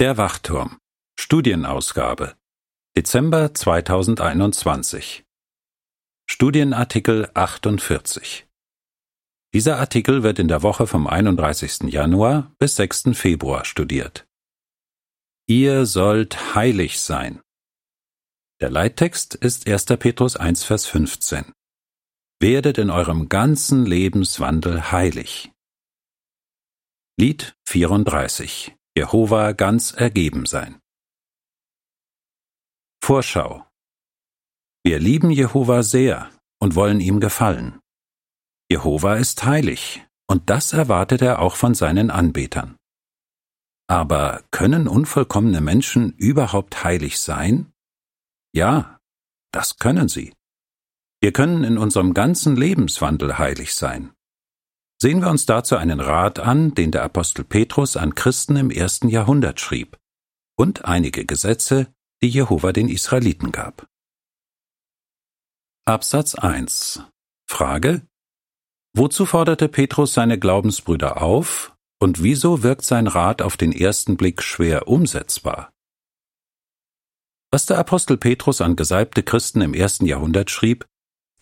Der Wachturm. Studienausgabe. Dezember 2021. Studienartikel 48. Dieser Artikel wird in der Woche vom 31. Januar bis 6. Februar studiert. Ihr sollt heilig sein. Der Leittext ist 1. Petrus 1, Vers 15. Werdet in eurem ganzen Lebenswandel heilig. Lied 34 Jehova ganz ergeben sein. Vorschau Wir lieben Jehova sehr und wollen ihm gefallen. Jehova ist heilig, und das erwartet er auch von seinen Anbetern. Aber können unvollkommene Menschen überhaupt heilig sein? Ja, das können sie. Wir können in unserem ganzen Lebenswandel heilig sein. Sehen wir uns dazu einen Rat an, den der Apostel Petrus an Christen im ersten Jahrhundert schrieb, und einige Gesetze, die Jehova den Israeliten gab. Absatz 1 Frage Wozu forderte Petrus seine Glaubensbrüder auf, und wieso wirkt sein Rat auf den ersten Blick schwer umsetzbar? Was der Apostel Petrus an gesalbte Christen im ersten Jahrhundert schrieb,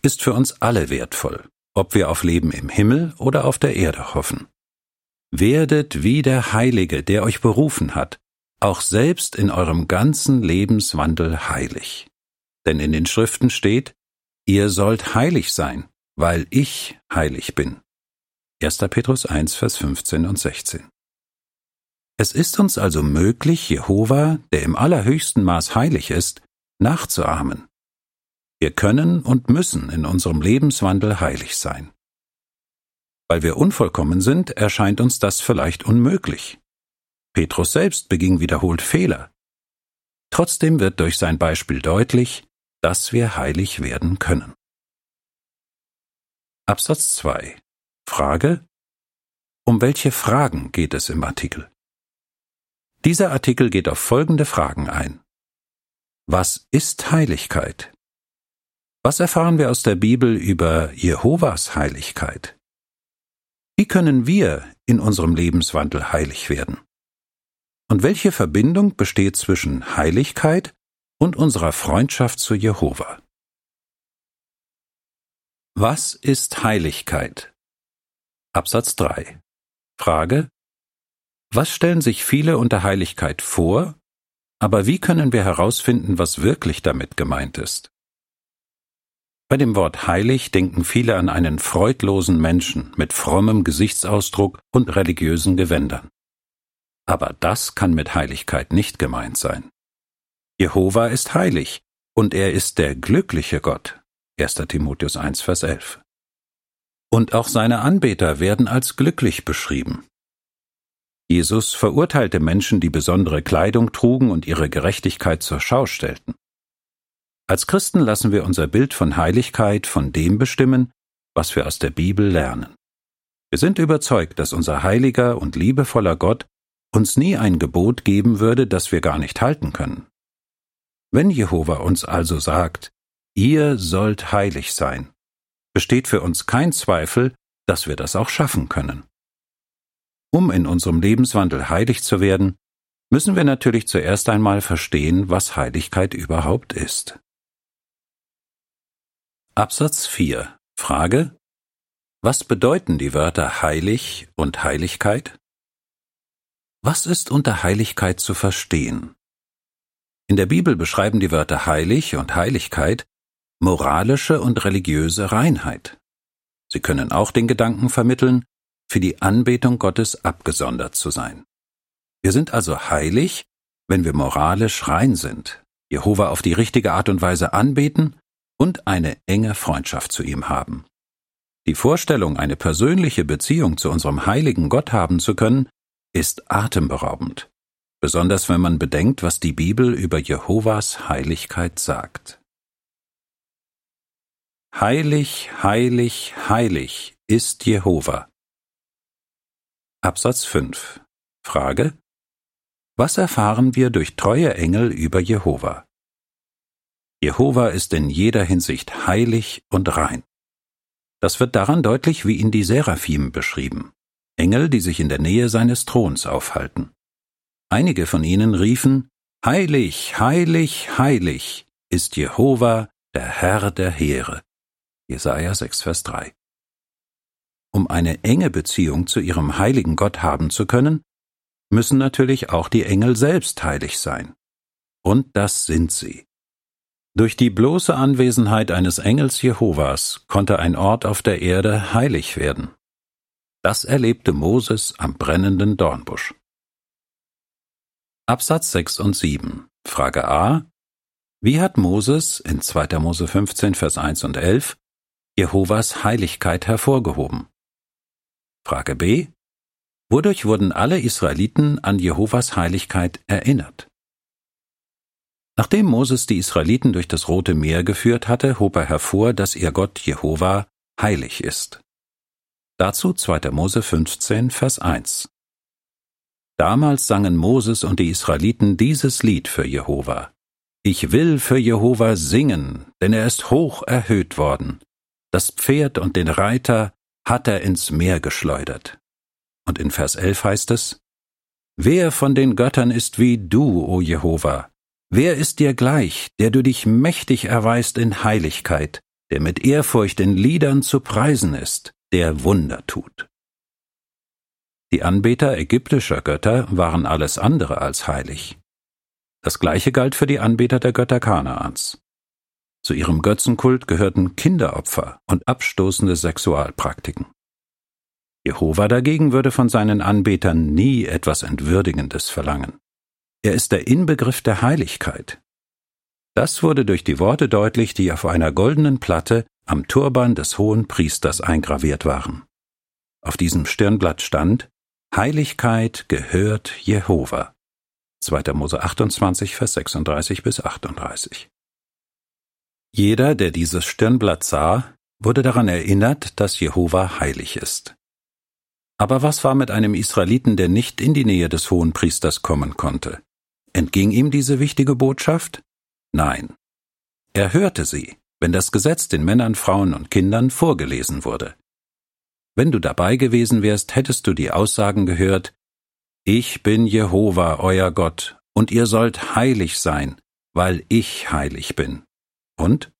ist für uns alle wertvoll ob wir auf Leben im Himmel oder auf der Erde hoffen. Werdet wie der Heilige, der euch berufen hat, auch selbst in eurem ganzen Lebenswandel heilig. Denn in den Schriften steht, ihr sollt heilig sein, weil ich heilig bin. 1. Petrus 1, Vers 15 und 16. Es ist uns also möglich, Jehova, der im allerhöchsten Maß heilig ist, nachzuahmen wir können und müssen in unserem Lebenswandel heilig sein. Weil wir unvollkommen sind, erscheint uns das vielleicht unmöglich. Petrus selbst beging wiederholt Fehler. Trotzdem wird durch sein Beispiel deutlich, dass wir heilig werden können. Absatz 2 Frage Um welche Fragen geht es im Artikel? Dieser Artikel geht auf folgende Fragen ein. Was ist Heiligkeit? Was erfahren wir aus der Bibel über Jehovas Heiligkeit? Wie können wir in unserem Lebenswandel heilig werden? Und welche Verbindung besteht zwischen Heiligkeit und unserer Freundschaft zu Jehova? Was ist Heiligkeit? Absatz 3. Frage. Was stellen sich viele unter Heiligkeit vor, aber wie können wir herausfinden, was wirklich damit gemeint ist? Bei dem Wort heilig denken viele an einen freudlosen Menschen mit frommem Gesichtsausdruck und religiösen Gewändern. Aber das kann mit Heiligkeit nicht gemeint sein. Jehova ist heilig, und er ist der glückliche Gott. 1. Timotheus 1, Vers 11. Und auch seine Anbeter werden als glücklich beschrieben. Jesus verurteilte Menschen, die besondere Kleidung trugen und ihre Gerechtigkeit zur Schau stellten. Als Christen lassen wir unser Bild von Heiligkeit von dem bestimmen, was wir aus der Bibel lernen. Wir sind überzeugt, dass unser heiliger und liebevoller Gott uns nie ein Gebot geben würde, das wir gar nicht halten können. Wenn Jehova uns also sagt, ihr sollt heilig sein, besteht für uns kein Zweifel, dass wir das auch schaffen können. Um in unserem Lebenswandel heilig zu werden, müssen wir natürlich zuerst einmal verstehen, was Heiligkeit überhaupt ist. Absatz 4 Frage Was bedeuten die Wörter heilig und Heiligkeit? Was ist unter Heiligkeit zu verstehen? In der Bibel beschreiben die Wörter heilig und Heiligkeit moralische und religiöse Reinheit. Sie können auch den Gedanken vermitteln, für die Anbetung Gottes abgesondert zu sein. Wir sind also heilig, wenn wir moralisch rein sind, Jehova auf die richtige Art und Weise anbeten und eine enge Freundschaft zu ihm haben. Die Vorstellung, eine persönliche Beziehung zu unserem heiligen Gott haben zu können, ist atemberaubend, besonders wenn man bedenkt, was die Bibel über Jehovas Heiligkeit sagt. Heilig, heilig, heilig ist Jehova. Absatz 5 Frage Was erfahren wir durch treue Engel über Jehova? Jehova ist in jeder Hinsicht heilig und rein. Das wird daran deutlich, wie ihn die Seraphim beschrieben, Engel, die sich in der Nähe seines Throns aufhalten. Einige von ihnen riefen, Heilig, heilig, heilig ist Jehova, der Herr der Heere. Jesaja 6, Vers 3. Um eine enge Beziehung zu ihrem heiligen Gott haben zu können, müssen natürlich auch die Engel selbst heilig sein. Und das sind sie. Durch die bloße Anwesenheit eines Engels Jehovas konnte ein Ort auf der Erde heilig werden. Das erlebte Moses am brennenden Dornbusch. Absatz 6 und 7. Frage A. Wie hat Moses in 2. Mose 15, Vers 1 und 11 Jehovas Heiligkeit hervorgehoben? Frage B. Wodurch wurden alle Israeliten an Jehovas Heiligkeit erinnert? Nachdem Moses die Israeliten durch das Rote Meer geführt hatte, hob er hervor, dass ihr Gott Jehova heilig ist. Dazu 2. Mose 15, Vers 1. Damals sangen Moses und die Israeliten dieses Lied für Jehova. Ich will für Jehova singen, denn er ist hoch erhöht worden. Das Pferd und den Reiter hat er ins Meer geschleudert. Und in Vers 11 heißt es, Wer von den Göttern ist wie du, o Jehova? Wer ist dir gleich, der du dich mächtig erweist in Heiligkeit, der mit Ehrfurcht in Liedern zu preisen ist, der Wunder tut? Die Anbeter ägyptischer Götter waren alles andere als heilig. Das gleiche galt für die Anbeter der Götter Kanaans. Zu ihrem Götzenkult gehörten Kinderopfer und abstoßende Sexualpraktiken. Jehova dagegen würde von seinen Anbetern nie etwas Entwürdigendes verlangen. Er ist der Inbegriff der Heiligkeit. Das wurde durch die Worte deutlich, die auf einer goldenen Platte am Turban des hohen Priesters eingraviert waren. Auf diesem Stirnblatt stand Heiligkeit gehört Jehova. 2. Mose 28, Vers 36 bis 38. Jeder, der dieses Stirnblatt sah, wurde daran erinnert, dass Jehova heilig ist. Aber was war mit einem Israeliten, der nicht in die Nähe des Hohenpriesters kommen konnte? Entging ihm diese wichtige Botschaft? Nein. Er hörte sie, wenn das Gesetz den Männern, Frauen und Kindern vorgelesen wurde. Wenn du dabei gewesen wärst, hättest du die Aussagen gehört, Ich bin Jehova, euer Gott, und ihr sollt heilig sein, weil ich heilig bin. Und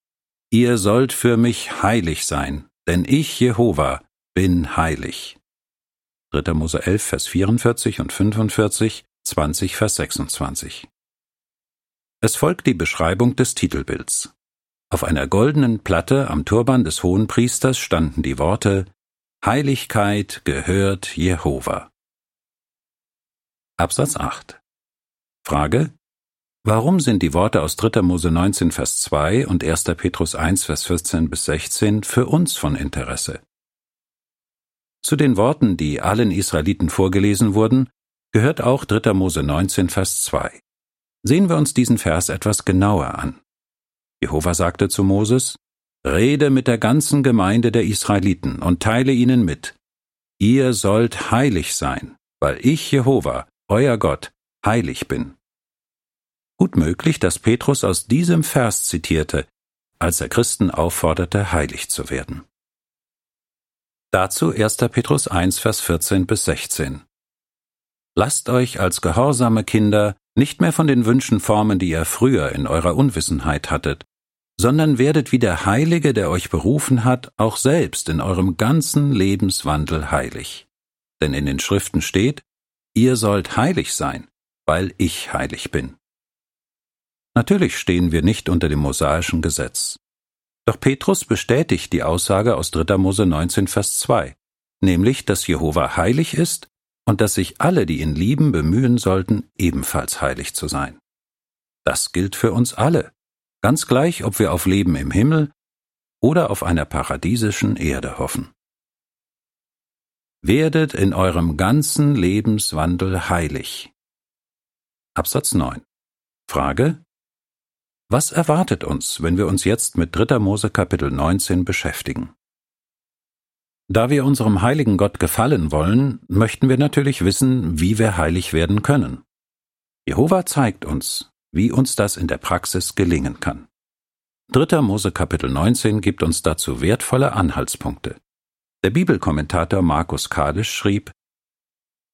Ihr sollt für mich heilig sein, denn ich, Jehova, bin heilig. 3. Mose 11, Vers 44 und 45, 20, Vers 26. Es folgt die Beschreibung des Titelbilds. Auf einer goldenen Platte am Turban des Hohenpriesters standen die Worte Heiligkeit gehört Jehova. Absatz 8. Frage Warum sind die Worte aus 3. Mose 19, Vers 2 und 1. Petrus 1, Vers 14 bis 16 für uns von Interesse? Zu den Worten, die allen Israeliten vorgelesen wurden, gehört auch 3. Mose 19, Vers 2. Sehen wir uns diesen Vers etwas genauer an. Jehova sagte zu Moses, Rede mit der ganzen Gemeinde der Israeliten und teile ihnen mit, ihr sollt heilig sein, weil ich, Jehova, euer Gott, heilig bin. Gut möglich, dass Petrus aus diesem Vers zitierte, als er Christen aufforderte, heilig zu werden. Dazu 1. Petrus 1, Vers 14 bis 16. Lasst euch als gehorsame Kinder nicht mehr von den Wünschen formen, die ihr früher in eurer Unwissenheit hattet, sondern werdet wie der Heilige, der euch berufen hat, auch selbst in eurem ganzen Lebenswandel heilig. Denn in den Schriften steht, ihr sollt heilig sein, weil ich heilig bin. Natürlich stehen wir nicht unter dem mosaischen Gesetz. Doch Petrus bestätigt die Aussage aus 3. Mose 19, Vers 2, nämlich, dass Jehova heilig ist und dass sich alle, die ihn lieben, bemühen sollten, ebenfalls heilig zu sein. Das gilt für uns alle, ganz gleich, ob wir auf Leben im Himmel oder auf einer paradiesischen Erde hoffen. Werdet in eurem ganzen Lebenswandel heilig. Absatz 9. Frage was erwartet uns, wenn wir uns jetzt mit 3. Mose Kapitel 19 beschäftigen? Da wir unserem heiligen Gott gefallen wollen, möchten wir natürlich wissen, wie wir heilig werden können. Jehova zeigt uns, wie uns das in der Praxis gelingen kann. 3. Mose Kapitel 19 gibt uns dazu wertvolle Anhaltspunkte. Der Bibelkommentator Markus Kadisch schrieb,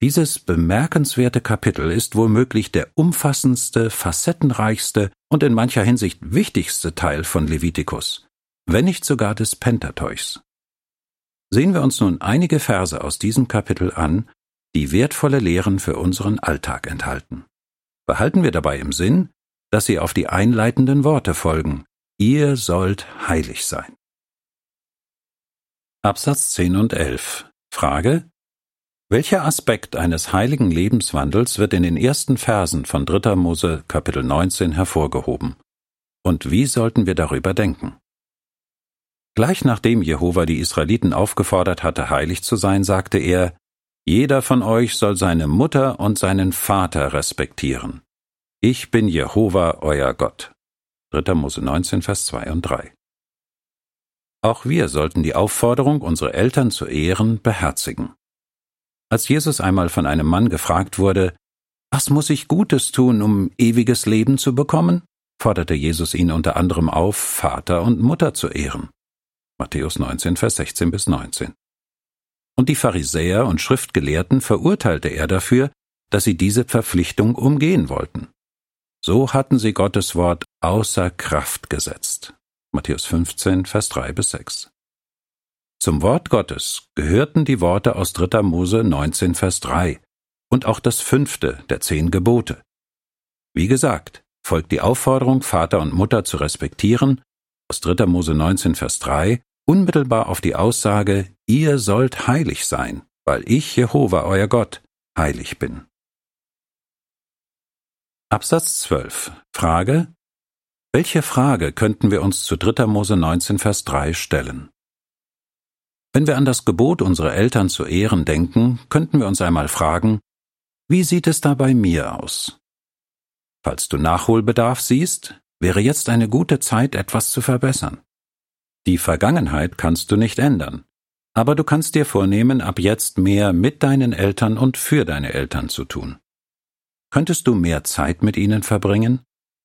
Dieses bemerkenswerte Kapitel ist womöglich der umfassendste, facettenreichste und in mancher Hinsicht wichtigste Teil von Levitikus, wenn nicht sogar des Pentateuchs. Sehen wir uns nun einige Verse aus diesem Kapitel an, die wertvolle Lehren für unseren Alltag enthalten. Behalten wir dabei im Sinn, dass sie auf die einleitenden Worte folgen. Ihr sollt heilig sein. Absatz 10 und 11. Frage. Welcher Aspekt eines heiligen Lebenswandels wird in den ersten Versen von 3. Mose Kapitel 19 hervorgehoben? Und wie sollten wir darüber denken? Gleich nachdem Jehova die Israeliten aufgefordert hatte, heilig zu sein, sagte er, Jeder von euch soll seine Mutter und seinen Vater respektieren. Ich bin Jehova, euer Gott. 3. Mose 19, Vers 2 und 3. Auch wir sollten die Aufforderung, unsere Eltern zu ehren, beherzigen. Als Jesus einmal von einem Mann gefragt wurde, Was muss ich Gutes tun, um ewiges Leben zu bekommen? forderte Jesus ihn unter anderem auf, Vater und Mutter zu ehren. Matthäus 19, Vers 16 bis 19. Und die Pharisäer und Schriftgelehrten verurteilte er dafür, dass sie diese Verpflichtung umgehen wollten. So hatten sie Gottes Wort außer Kraft gesetzt. Matthäus 15, Vers 3 bis 6. Zum Wort Gottes gehörten die Worte aus 3. Mose 19, Vers 3 und auch das fünfte der zehn Gebote. Wie gesagt, folgt die Aufforderung, Vater und Mutter zu respektieren, aus 3. Mose 19, Vers 3, unmittelbar auf die Aussage, ihr sollt heilig sein, weil ich, Jehova, euer Gott, heilig bin. Absatz 12. Frage. Welche Frage könnten wir uns zu 3. Mose 19, Vers 3 stellen? Wenn wir an das Gebot unserer Eltern zu Ehren denken, könnten wir uns einmal fragen, wie sieht es da bei mir aus? Falls du Nachholbedarf siehst, wäre jetzt eine gute Zeit, etwas zu verbessern. Die Vergangenheit kannst du nicht ändern, aber du kannst dir vornehmen, ab jetzt mehr mit deinen Eltern und für deine Eltern zu tun. Könntest du mehr Zeit mit ihnen verbringen,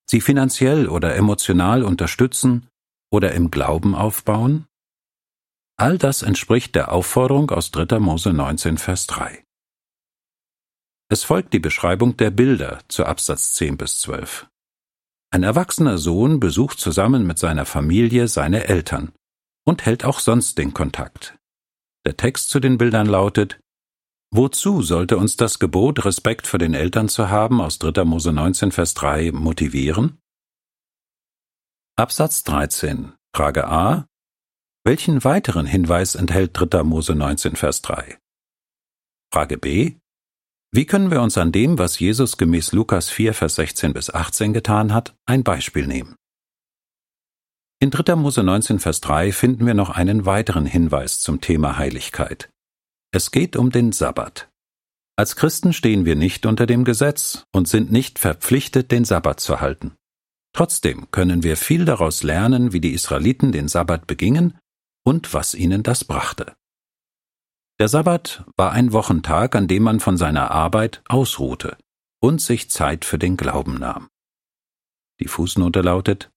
sie finanziell oder emotional unterstützen oder im Glauben aufbauen? All das entspricht der Aufforderung aus 3. Mose 19, Vers 3. Es folgt die Beschreibung der Bilder zu Absatz 10 bis 12. Ein erwachsener Sohn besucht zusammen mit seiner Familie seine Eltern und hält auch sonst den Kontakt. Der Text zu den Bildern lautet Wozu sollte uns das Gebot, Respekt vor den Eltern zu haben, aus 3. Mose 19, Vers 3 motivieren? Absatz 13. Frage A. Welchen weiteren Hinweis enthält 3. Mose 19, Vers 3? Frage B. Wie können wir uns an dem, was Jesus gemäß Lukas 4, Vers 16 bis 18 getan hat, ein Beispiel nehmen? In 3. Mose 19, Vers 3 finden wir noch einen weiteren Hinweis zum Thema Heiligkeit. Es geht um den Sabbat. Als Christen stehen wir nicht unter dem Gesetz und sind nicht verpflichtet, den Sabbat zu halten. Trotzdem können wir viel daraus lernen, wie die Israeliten den Sabbat begingen und was ihnen das brachte. Der Sabbat war ein Wochentag, an dem man von seiner Arbeit ausruhte und sich Zeit für den Glauben nahm. Die Fußnote lautet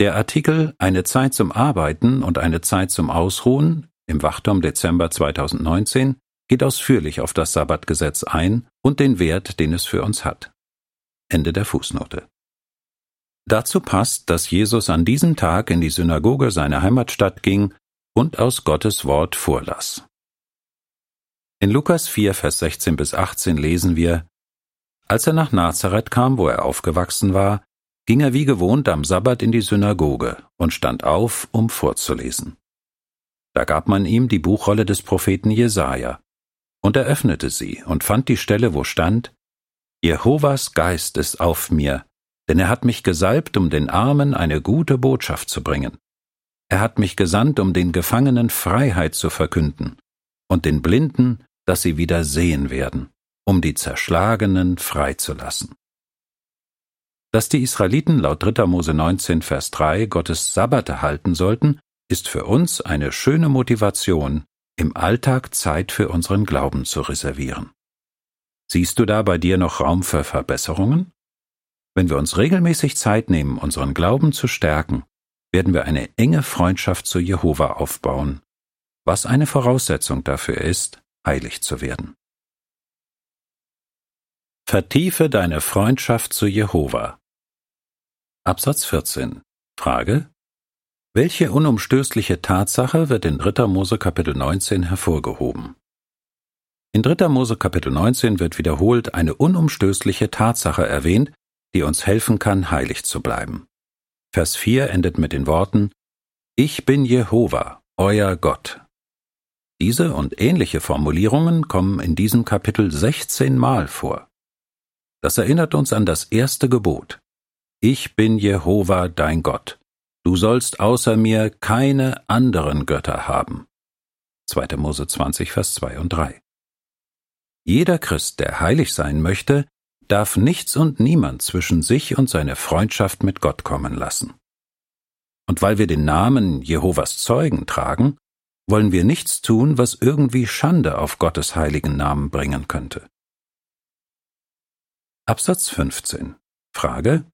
Der Artikel Eine Zeit zum Arbeiten und eine Zeit zum Ausruhen im Wachturm Dezember 2019 geht ausführlich auf das Sabbatgesetz ein und den Wert, den es für uns hat. Ende der Fußnote. Dazu passt, dass Jesus an diesem Tag in die Synagoge seiner Heimatstadt ging und aus Gottes Wort vorlas. In Lukas 4, Vers 16 bis 18 lesen wir, Als er nach Nazareth kam, wo er aufgewachsen war, ging er wie gewohnt am Sabbat in die Synagoge und stand auf, um vorzulesen. Da gab man ihm die Buchrolle des Propheten Jesaja. Und er öffnete sie und fand die Stelle, wo stand, Jehovas Geist ist auf mir, denn er hat mich gesalbt, um den Armen eine gute Botschaft zu bringen. Er hat mich gesandt, um den Gefangenen Freiheit zu verkünden und den Blinden, dass sie wieder sehen werden, um die Zerschlagenen freizulassen. Dass die Israeliten laut 3. Mose 19, Vers 3 Gottes Sabbate halten sollten, ist für uns eine schöne Motivation, im Alltag Zeit für unseren Glauben zu reservieren. Siehst du da bei dir noch Raum für Verbesserungen? Wenn wir uns regelmäßig Zeit nehmen, unseren Glauben zu stärken, werden wir eine enge Freundschaft zu Jehova aufbauen, was eine Voraussetzung dafür ist, heilig zu werden. Vertiefe deine Freundschaft zu Jehova. Absatz 14. Frage. Welche unumstößliche Tatsache wird in 3. Mose Kapitel 19 hervorgehoben? In 3. Mose Kapitel 19 wird wiederholt eine unumstößliche Tatsache erwähnt, die uns helfen kann, heilig zu bleiben. Vers 4 endet mit den Worten Ich bin Jehova, euer Gott. Diese und ähnliche Formulierungen kommen in diesem Kapitel 16 Mal vor. Das erinnert uns an das erste Gebot. Ich bin Jehova, dein Gott. Du sollst außer mir keine anderen Götter haben. 2. Mose 20, Vers 2 und 3. Jeder Christ, der heilig sein möchte, darf nichts und niemand zwischen sich und seine Freundschaft mit Gott kommen lassen. Und weil wir den Namen Jehovas Zeugen tragen, wollen wir nichts tun, was irgendwie Schande auf Gottes heiligen Namen bringen könnte. Absatz 15. Frage.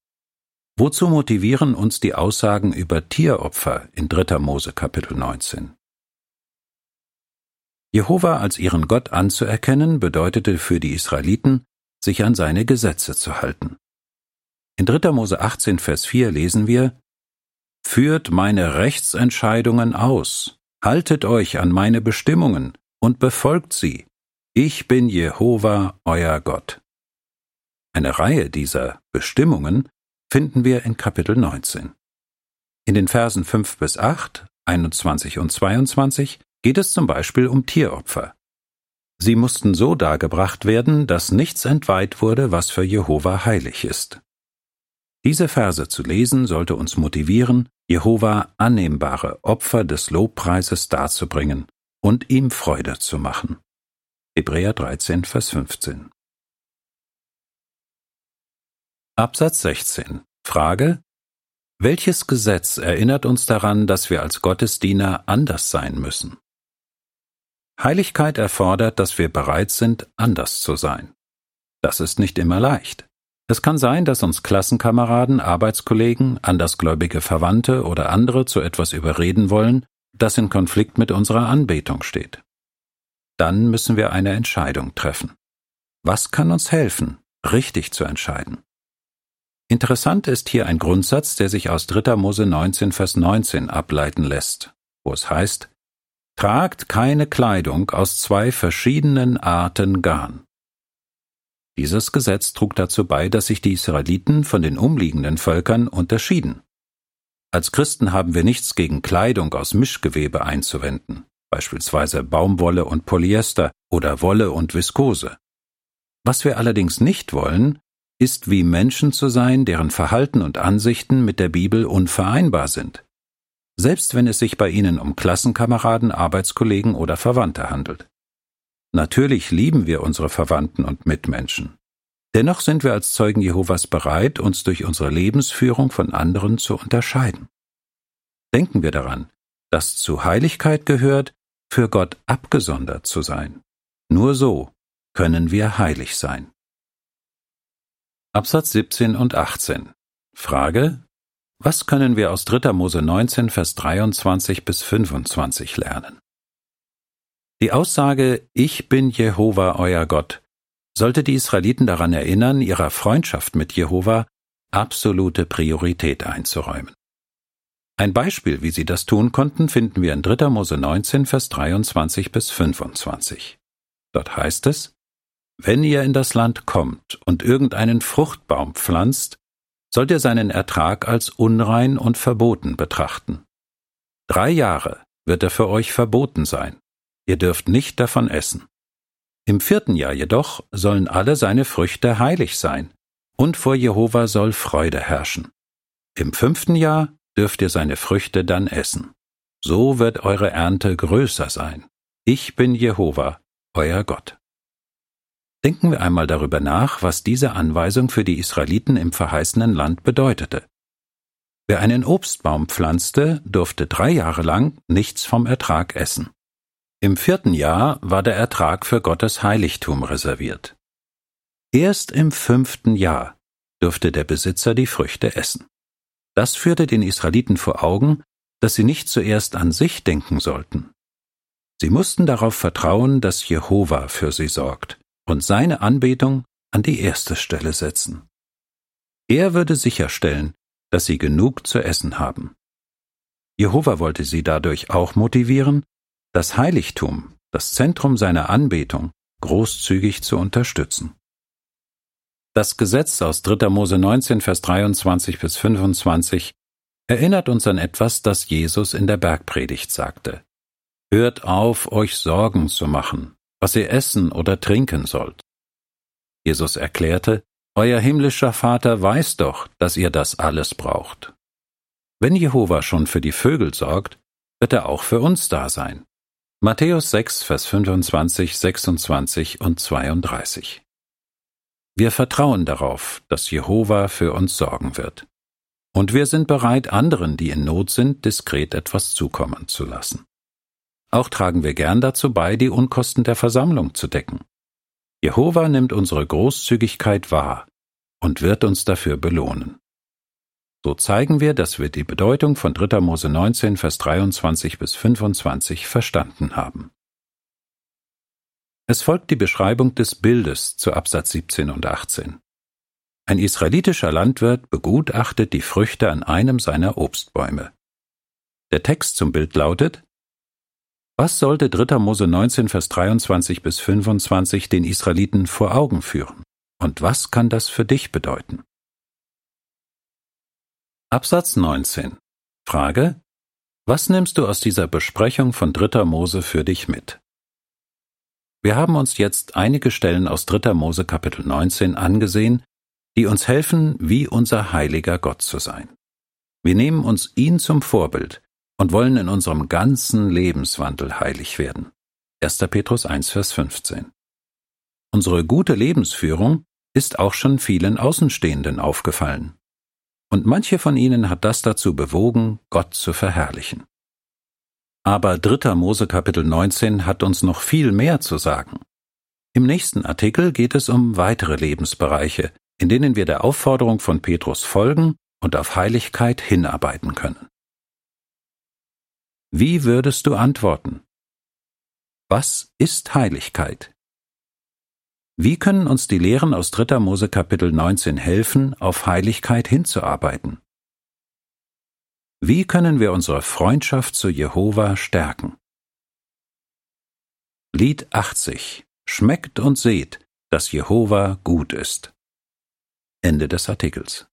Wozu motivieren uns die Aussagen über Tieropfer in 3. Mose Kapitel 19? Jehova als ihren Gott anzuerkennen bedeutete für die Israeliten, sich an seine Gesetze zu halten. In 3. Mose 18, Vers 4 lesen wir, Führt meine Rechtsentscheidungen aus, haltet euch an meine Bestimmungen und befolgt sie. Ich bin Jehova, euer Gott. Eine Reihe dieser Bestimmungen finden wir in Kapitel 19. In den Versen 5 bis 8, 21 und 22 geht es zum Beispiel um Tieropfer. Sie mussten so dargebracht werden, dass nichts entweiht wurde, was für Jehova heilig ist. Diese Verse zu lesen sollte uns motivieren, Jehova annehmbare Opfer des Lobpreises darzubringen und ihm Freude zu machen. Hebräer 13, Vers 15. Absatz 16. Frage welches Gesetz erinnert uns daran, dass wir als Gottesdiener anders sein müssen? Heiligkeit erfordert, dass wir bereit sind, anders zu sein. Das ist nicht immer leicht. Es kann sein, dass uns Klassenkameraden, Arbeitskollegen, andersgläubige Verwandte oder andere zu etwas überreden wollen, das in Konflikt mit unserer Anbetung steht. Dann müssen wir eine Entscheidung treffen. Was kann uns helfen, richtig zu entscheiden? Interessant ist hier ein Grundsatz, der sich aus 3. Mose 19, Vers 19 ableiten lässt, wo es heißt, Tragt keine Kleidung aus zwei verschiedenen Arten Garn. Dieses Gesetz trug dazu bei, dass sich die Israeliten von den umliegenden Völkern unterschieden. Als Christen haben wir nichts gegen Kleidung aus Mischgewebe einzuwenden, beispielsweise Baumwolle und Polyester oder Wolle und Viskose. Was wir allerdings nicht wollen, ist wie Menschen zu sein, deren Verhalten und Ansichten mit der Bibel unvereinbar sind selbst wenn es sich bei ihnen um Klassenkameraden, Arbeitskollegen oder Verwandte handelt. Natürlich lieben wir unsere Verwandten und Mitmenschen. Dennoch sind wir als Zeugen Jehovas bereit, uns durch unsere Lebensführung von anderen zu unterscheiden. Denken wir daran, dass zu Heiligkeit gehört, für Gott abgesondert zu sein. Nur so können wir heilig sein. Absatz 17 und 18 Frage was können wir aus 3. Mose 19, Vers 23 bis 25 lernen? Die Aussage Ich bin Jehova euer Gott sollte die Israeliten daran erinnern, ihrer Freundschaft mit Jehova absolute Priorität einzuräumen. Ein Beispiel, wie sie das tun konnten, finden wir in 3. Mose 19, Vers 23 bis 25. Dort heißt es, Wenn ihr in das Land kommt und irgendeinen Fruchtbaum pflanzt, sollt ihr seinen Ertrag als unrein und verboten betrachten. Drei Jahre wird er für euch verboten sein. Ihr dürft nicht davon essen. Im vierten Jahr jedoch sollen alle seine Früchte heilig sein, und vor Jehova soll Freude herrschen. Im fünften Jahr dürft ihr seine Früchte dann essen. So wird eure Ernte größer sein. Ich bin Jehova, euer Gott. Denken wir einmal darüber nach, was diese Anweisung für die Israeliten im verheißenen Land bedeutete. Wer einen Obstbaum pflanzte, durfte drei Jahre lang nichts vom Ertrag essen. Im vierten Jahr war der Ertrag für Gottes Heiligtum reserviert. Erst im fünften Jahr durfte der Besitzer die Früchte essen. Das führte den Israeliten vor Augen, dass sie nicht zuerst an sich denken sollten. Sie mussten darauf vertrauen, dass Jehova für sie sorgt und seine Anbetung an die erste Stelle setzen. Er würde sicherstellen, dass sie genug zu essen haben. Jehova wollte sie dadurch auch motivieren, das Heiligtum, das Zentrum seiner Anbetung, großzügig zu unterstützen. Das Gesetz aus 3. Mose 19, Vers 23 bis 25 erinnert uns an etwas, das Jesus in der Bergpredigt sagte. Hört auf, euch Sorgen zu machen, was ihr essen oder trinken sollt. Jesus erklärte, Euer himmlischer Vater weiß doch, dass ihr das alles braucht. Wenn Jehova schon für die Vögel sorgt, wird er auch für uns da sein. Matthäus 6, Vers 25, 26 und 32. Wir vertrauen darauf, dass Jehova für uns sorgen wird. Und wir sind bereit, anderen, die in Not sind, diskret etwas zukommen zu lassen. Auch tragen wir gern dazu bei, die Unkosten der Versammlung zu decken. Jehova nimmt unsere Großzügigkeit wahr und wird uns dafür belohnen. So zeigen wir, dass wir die Bedeutung von 3. Mose 19, Vers 23 bis 25 verstanden haben. Es folgt die Beschreibung des Bildes zu Absatz 17 und 18. Ein israelitischer Landwirt begutachtet die Früchte an einem seiner Obstbäume. Der Text zum Bild lautet Was sollte 3. Mose 19, Vers 23 bis 25 den Israeliten vor Augen führen? Und was kann das für dich bedeuten? Absatz 19 Frage Was nimmst du aus dieser Besprechung von 3. Mose für dich mit? Wir haben uns jetzt einige Stellen aus 3. Mose Kapitel 19 angesehen, die uns helfen, wie unser heiliger Gott zu sein. Wir nehmen uns ihn zum Vorbild und wollen in unserem ganzen Lebenswandel heilig werden. 1. Petrus 1, Vers 15. Unsere gute Lebensführung ist auch schon vielen Außenstehenden aufgefallen. Und manche von ihnen hat das dazu bewogen, Gott zu verherrlichen. Aber 3. Mose Kapitel 19 hat uns noch viel mehr zu sagen. Im nächsten Artikel geht es um weitere Lebensbereiche, in denen wir der Aufforderung von Petrus folgen und auf Heiligkeit hinarbeiten können. Wie würdest du antworten? Was ist Heiligkeit? Wie können uns die Lehren aus 3. Mose Kapitel 19 helfen, auf Heiligkeit hinzuarbeiten? Wie können wir unsere Freundschaft zu Jehova stärken? Lied 80 Schmeckt und seht, dass Jehova gut ist. Ende des Artikels.